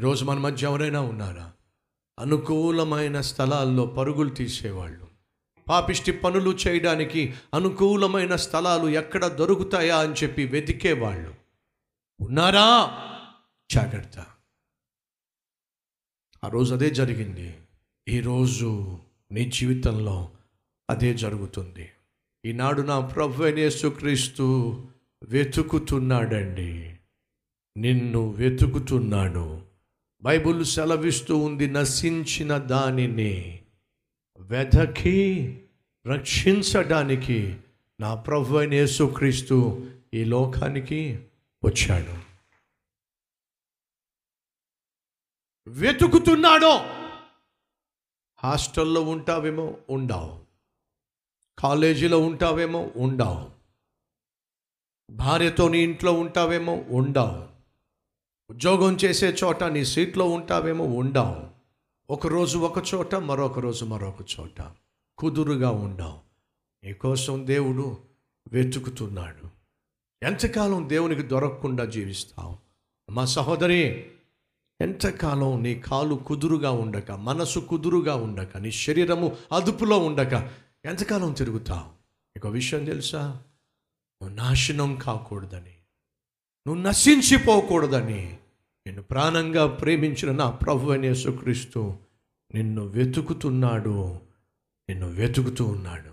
ఈరోజు మన మధ్య ఎవరైనా ఉన్నారా? అనుకూలమైన స్థలాల్లో పరుగులు తీసేవాళ్ళు. పాపిష్టి పనులు చేయడానికి అనుకూలమైన స్థలాలు ఎక్కడ దొరుకుతాయా అని చెప్పి వెతికేవాళ్ళు. ఉన్నారా? జాగ్రత్త. ఆ రోజు అదే జరిగింది. ఈరోజు నీ జీవితంలో అదే జరుగుతుంది. ఈనాడు నా ప్రభు యేసుక్రీస్తు వెతుకుతున్నాడండి. నిన్ను వెతుకుతున్నాడు బైబుల్ సెలవిస్తూ ఉంది నశించిన దానిని వెదకి రక్షించడానికి నా ప్రభు అయిన యేసుక్రీస్తు ఈ లోకానికి వచ్చాడు. వెతుకుతున్నాడో హాస్టల్లో ఉంటావేమో ఉండవు కాలేజీలో ఉంటావేమో ఉండవు భార్యతో నీ ఇంట్లో ఉంటావేమో ఉండవు ఉద్యోగం చేసే చోట నీ సీట్లో ఉంటావేమో ఉండవు. ఒకరోజు ఒక చోట మరొక రోజు మరొక చోట. కుదురుగా ఉండవు. నీకోసం దేవుడు వెతుకుతున్నాడు. ఎంతకాలం దేవునికి దొరకకుండా జీవిస్తావు? మా సహోదరి ఎంతకాలం నీ కాలు కుదురుగా ఉండక మనసు కుదురుగా ఉండక నీ శరీరము అదుపులో ఉండక ఎంతకాలం తిరుగుతావు? నీకు విషయం తెలుసా? నువ్వు నాశనం కాకూడదని. నువ్వు నశించిపోకూడదని. నిన్ను ప్రాణంగా ప్రేమించిన నా ప్రభు అనే యేసుక్రీస్తు నిన్ను వెతుకుతున్నాడు నిన్ను వెతుకుతూ ఉన్నాడు.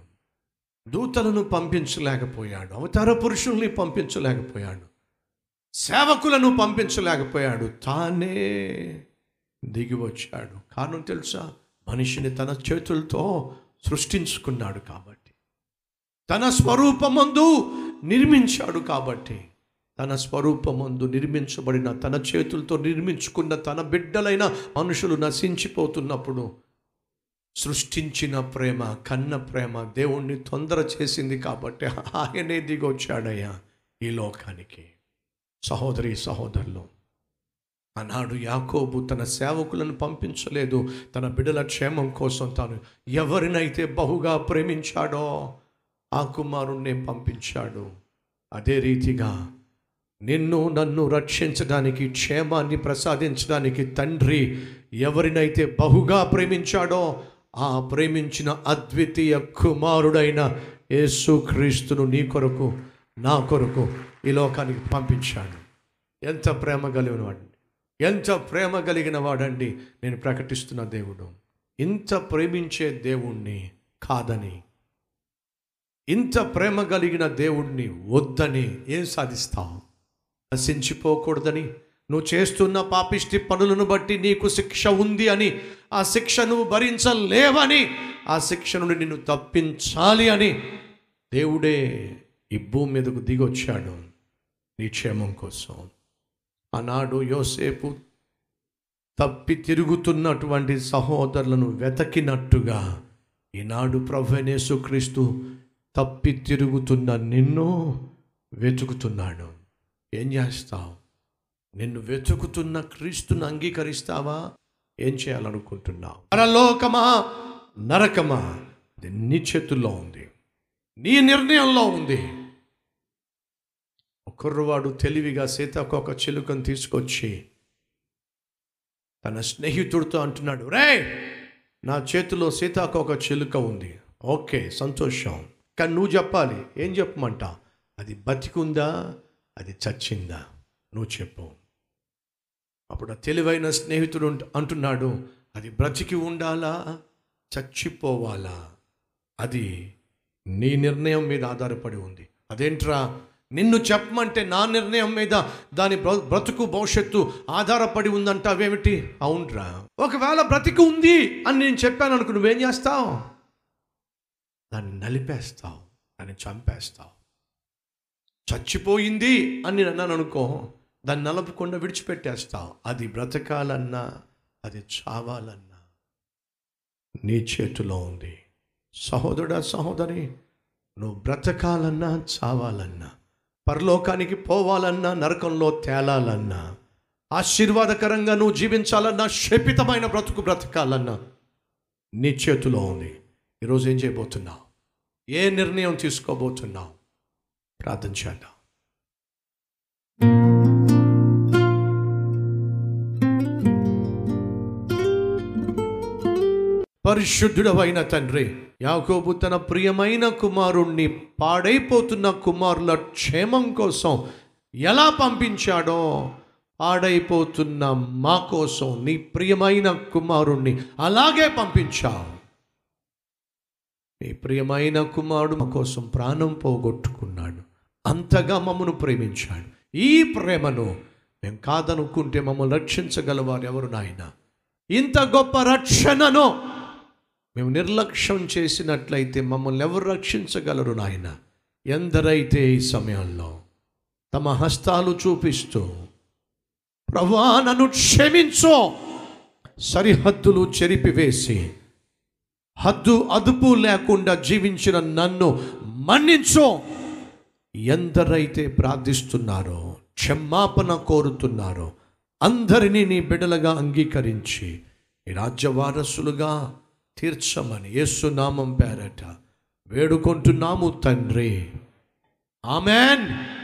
దూతలను పంపించలేకపోయాడు అవతార పురుషుల్ని పంపించలేకపోయాడు సేవకులను పంపించలేకపోయాడు తానే దిగి వచ్చాడు. కారణం తెలుసా? మనిషిని తన చేతులతో సృష్టించుకున్నాడు కాబట్టి తన స్వరూపమందు నిర్మించాడు కాబట్టి తన స్వరూపమందు నిర్మించబడిన తన చేతులతో నిర్మించుకున్న తన బిడ్డలైన మనుషులు నశించిపోతున్నప్పుడు సృష్టించిన ప్రేమ కన్న ప్రేమ దేవుణ్ణి తొందర చేసింది కాబట్టి ఆయనే దిగొచ్చాడయ్యా ఈ లోకానికి. సహోదరి సహోదరులు ఆనాడు యాకోబు తన సేవకులను పంపించలేదు. తన బిడ్డల క్షేమం కోసం తాను ఎవరినైతే బహుగా ప్రేమించాడో ఆ కుమారుణ్ణి పంపించాడు. అదే రీతిగా నిన్ను నన్ను రక్షించడానికి క్షేమాన్ని ప్రసాదించడానికి తండ్రి ఎవరినైతే బహుగా ప్రేమించాడో ఆ ప్రేమించిన అద్వితీయ కుమారుడైన యేసుక్రీస్తును నీ కొరకు నా కొరకు ఈ లోకానికి పంపించాడు. ఎంత ప్రేమ కలిగిన వాడిని ఎంత ప్రేమ కలిగిన వాడండి నేను ప్రకటిస్తున్న దేవుడు. ఇంత ప్రేమించే దేవుణ్ణి కాదని ఇంత ప్రేమ కలిగిన దేవుణ్ణి వద్దని ఏం సాధిస్తావు? నశించిపోకూడదని. నువ్వు చేస్తున్న పాపిష్టి పనులను బట్టి నీకు శిక్ష ఉంది అని ఆ శిక్ష నువ్వు భరించలేవని ఆ శిక్ష నుండి నిన్ను తప్పించాలి అని దేవుడే ఈ భూమి మీదకు దిగొచ్చాడు నీ క్షేమం కోసం. ఆనాడు యోసేపు తప్పి తిరుగుతున్నటువంటి సహోదరులను వెతకినట్టుగా ఈనాడు ప్రభునేసుక్రీస్తు తప్పి తిరుగుతున్న నిన్ను వెతుకుతున్నాడు. ఏం చేస్తావు? నిన్ను వెతుకుతున్న క్రీస్తును అంగీకరిస్తావా? ఏం చేయాలనుకుంటున్నావు? పరలోకమా? నరకమా? అది నీ చేతుల్లో ఉంది. నీ నిర్ణయంలో ఉంది. కుర్రవాడు తెలివిగా సీతాకోక చిలుకను తీసుకొచ్చి తన స్నేహితుడితో అంటున్నాడు రే నా చేతిలో సీతాకోక చిలుక ఉంది. ఓకే సంతోషం. కానీ నువ్వు చెప్పాలి. ఏం చెప్పమంట అది బతికుందా? అది చచ్చిందా? నువ్వు చెప్పు. అప్పుడు ఆ తెలివైన స్నేహితుడు అంటున్నాడు అది బ్రతికి ఉండాలా? చచ్చిపోవాలా? అది నీ నిర్ణయం మీద ఆధారపడి ఉంది. అదేంట్రా? నిన్ను చెప్పమంటే నా నిర్ణయం మీద దాని బ్ర- బ్రతుకు భవిష్యత్తు ఆధారపడి ఉందంటావేమిటి? అవునరా. ఒకవేళ బ్రతికి ఉంది అని నేను చెప్పాను అనుకు నువ్వేం చేస్తావు? దాన్ని నలిపేస్తావు. దాన్ని చంపేస్తావు. చచ్చిపోయింది అని నేను అన్నాను అనుకో దాన్ని నలపకుండా విడిచిపెట్టేస్తావు అది బ్రతకాలన్నా అది చావాలన్నా. నీ చేతిలో ఉంది. సహోదరుడా సహోదరి నువ్వు బ్రతకాలన్నా చావాలన్నా. పరలోకానికి పోవాలన్నా నరకంలో తేలాలన్నా. ఆశీర్వాదకరంగా నువ్వు జీవించాలన్నా శపితమైన బ్రతుకు బ్రతకాలన్నా. నీ చేతిలో ఉంది. ఈరోజు ఏం చేయబోతున్నావు? ఏ నిర్ణయం తీసుకోబోతున్నావు? ప్రార్థన చేద్దాం. పరిశుద్ధుడవైన తండ్రి యాకోబు తన ప్రియమైన కుమారుణ్ణి పాడైపోతున్న కుమారుల క్షేమం కోసం ఎలా పంపించాడో పాడైపోతున్న మా కోసం నీ ప్రియమైన కుమారుణ్ణి అలాగే పంపించావు. నీ ప్రియమైన కుమారుడు మా కోసం ప్రాణం పోగొట్టుకున్నాడు. అంతగా మమ్మను ప్రేమించాడు. ఈ ప్రేమను మేము కాదనుకుంటే మమ్మల్ని రక్షించగలవారు ఎవరు నాయన? ఇంత గొప్ప రక్షణను మేము నిర్లక్ష్యం చేసినట్లయితే మమ్మల్ని ఎవరు రక్షించగలరు నాయన? ఎందరైతే ఈ సమయంలో తమ హస్తాలు చూపిస్తూ ప్రభా నన్ను క్షమించో! సరిహద్దులు చెరిపివేసి హద్దు అదుపు లేకుండా జీవించిన నన్ను మన్నించో! ఎందరైతే ప్రార్థిస్తున్నారో క్షమాపణ కోరుతున్నారో అందరినీ నీ బిడలగా అంగీకరించి ఈ రాజ్య వారసులుగా తీర్చమని యేసునామం పేరట వేడుకుంటున్నాము తండ్రి. ఆమెన్.